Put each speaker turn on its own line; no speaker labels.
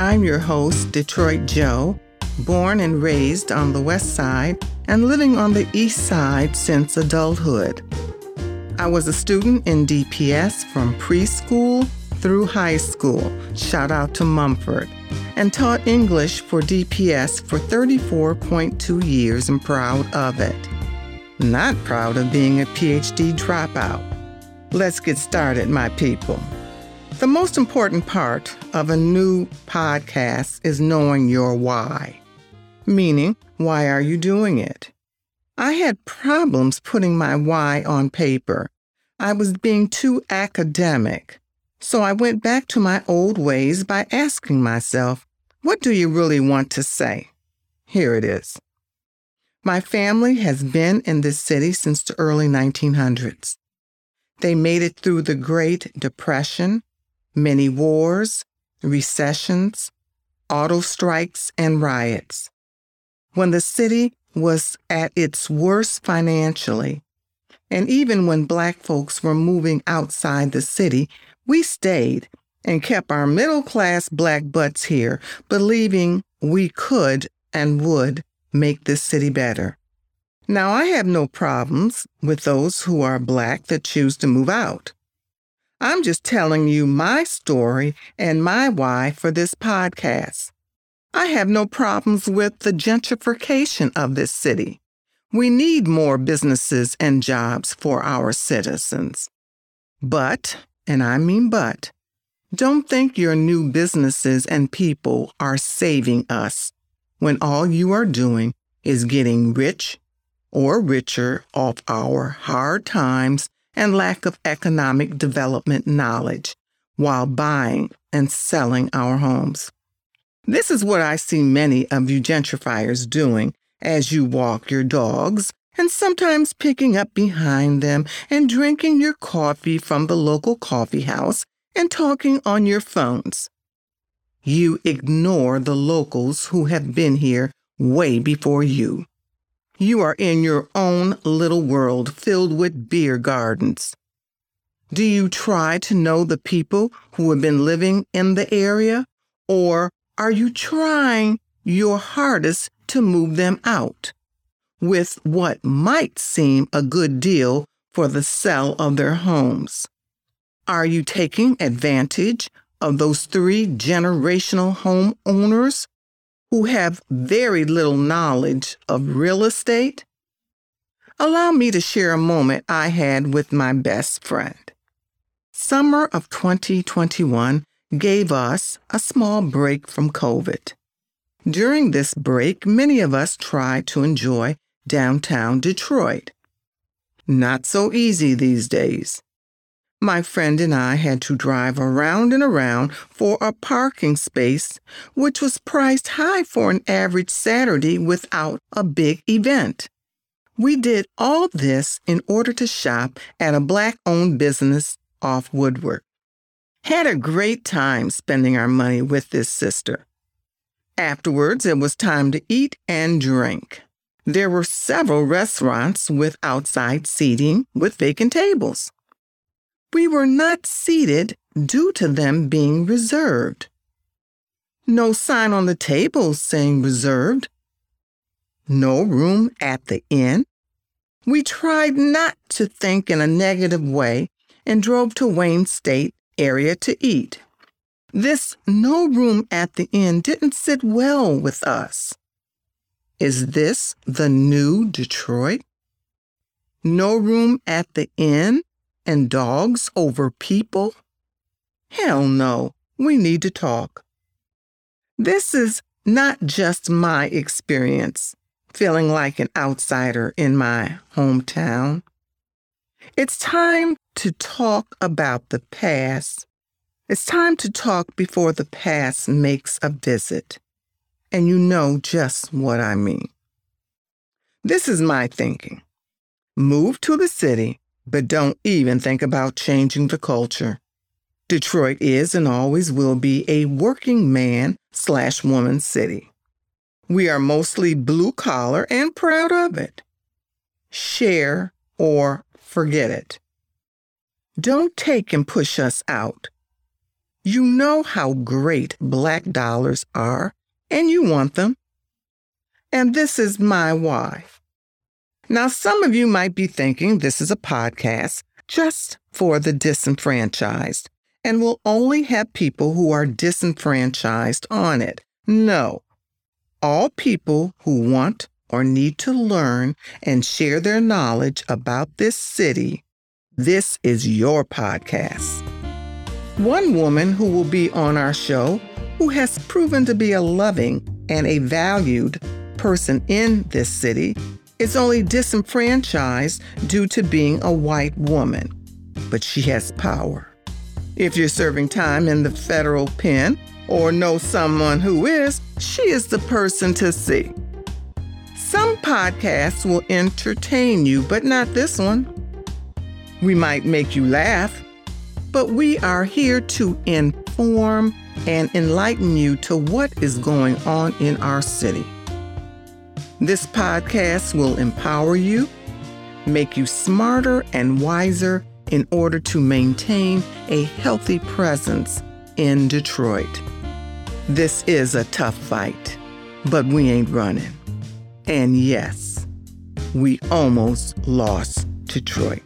I'm your host, Detroit Jo, born and raised on the West Side and living on the East Side since adulthood. I was a student in DPS from preschool through high school, shout out to Mumford, and taught English for DPS for 34.2 years and proud of it. Not proud of being a PhD dropout. Let's get started, my people. The most important part of a new podcast is knowing your why. Meaning, why are you doing it? I had problems putting my why on paper. I was being too academic. So I went back to my old ways by asking myself, what do you really want to say? Here it is. My family has been in this city since the early 1900s. They made it through the Great Depression, many wars, recessions, auto strikes, and riots. When the city was at its worst financially, and even when black folks were moving outside the city, we stayed and kept our middle class black butts here, believing we could and would make this city better. Now, I have no problems with those who are Black that choose to move out. I'm just telling you my story and my why for this podcast. I have no problems with the gentrification of this city. We need more businesses and jobs for our citizens. But, and I mean but, don't think your new businesses and people are saving us when all you are doing is getting rich or richer off our hard times and lack of economic development knowledge while buying and selling our homes. This is what I see many of you gentrifiers doing as you walk your dogs and sometimes picking up behind them and drinking your coffee from the local coffee house and talking on your phones. You ignore the locals who have been here way before you. You are in your own little world filled with beer gardens. Do you try to know the people who have been living in the area? Or are you trying your hardest to move them out with what might seem a good deal for the sale of their homes? Are you taking advantage of those three generational homeowners who have very little knowledge of real estate, allow me to share a moment I had with my best friend. Summer of 2021 gave us a small break from COVID. During this break, many of us tried to enjoy downtown Detroit. Not so easy these days. My friend and I had to drive around and around for a parking space, which was priced high for an average Saturday without a big event. We did all this in order to shop at a black owned business off Woodward. Had a great time spending our money with this sister. Afterwards, it was time to eat and drink. There were several restaurants with outside seating with vacant tables. We were not seated due to them being reserved. No sign on the table saying reserved. No room at the inn. We tried not to think in a negative way and drove to Wayne State area to eat. This no room at the inn didn't sit well with us. Is this the new Detroit? No room at the inn and dogs over people? Hell no, we need to talk. This is not just my experience, feeling like an outsider in my hometown. It's time to talk about the past. It's time to talk before the past makes a visit. And you know just what I mean. This is my thinking. Move to the city but don't even think about changing the culture. Detroit is and always will be a working man slash woman city. We are mostly blue collar and proud of it. Share or forget it. Don't take and push us out. You know how great black dollars are, and you want them. And this is my why. Now, some of you might be thinking this is a podcast just for the disenfranchised and will only have people who are disenfranchised on it. No. All people who want or need to learn and share their knowledge about this city, this is your podcast. One woman who will be on our show, who has proven to be a loving and a valued person in this city, is only disenfranchised due to being a white woman. But she has power. If you're serving time in the federal pen or know someone who is, she is the person to see. Some podcasts will entertain you, but not this one. We might make you laugh, but we are here to inform and enlighten you to what is going on in our city. This podcast will empower you, make you smarter and wiser in order to maintain a healthy presence in Detroit. This is a tough fight, but we ain't running. And yes, we almost lost Detroit.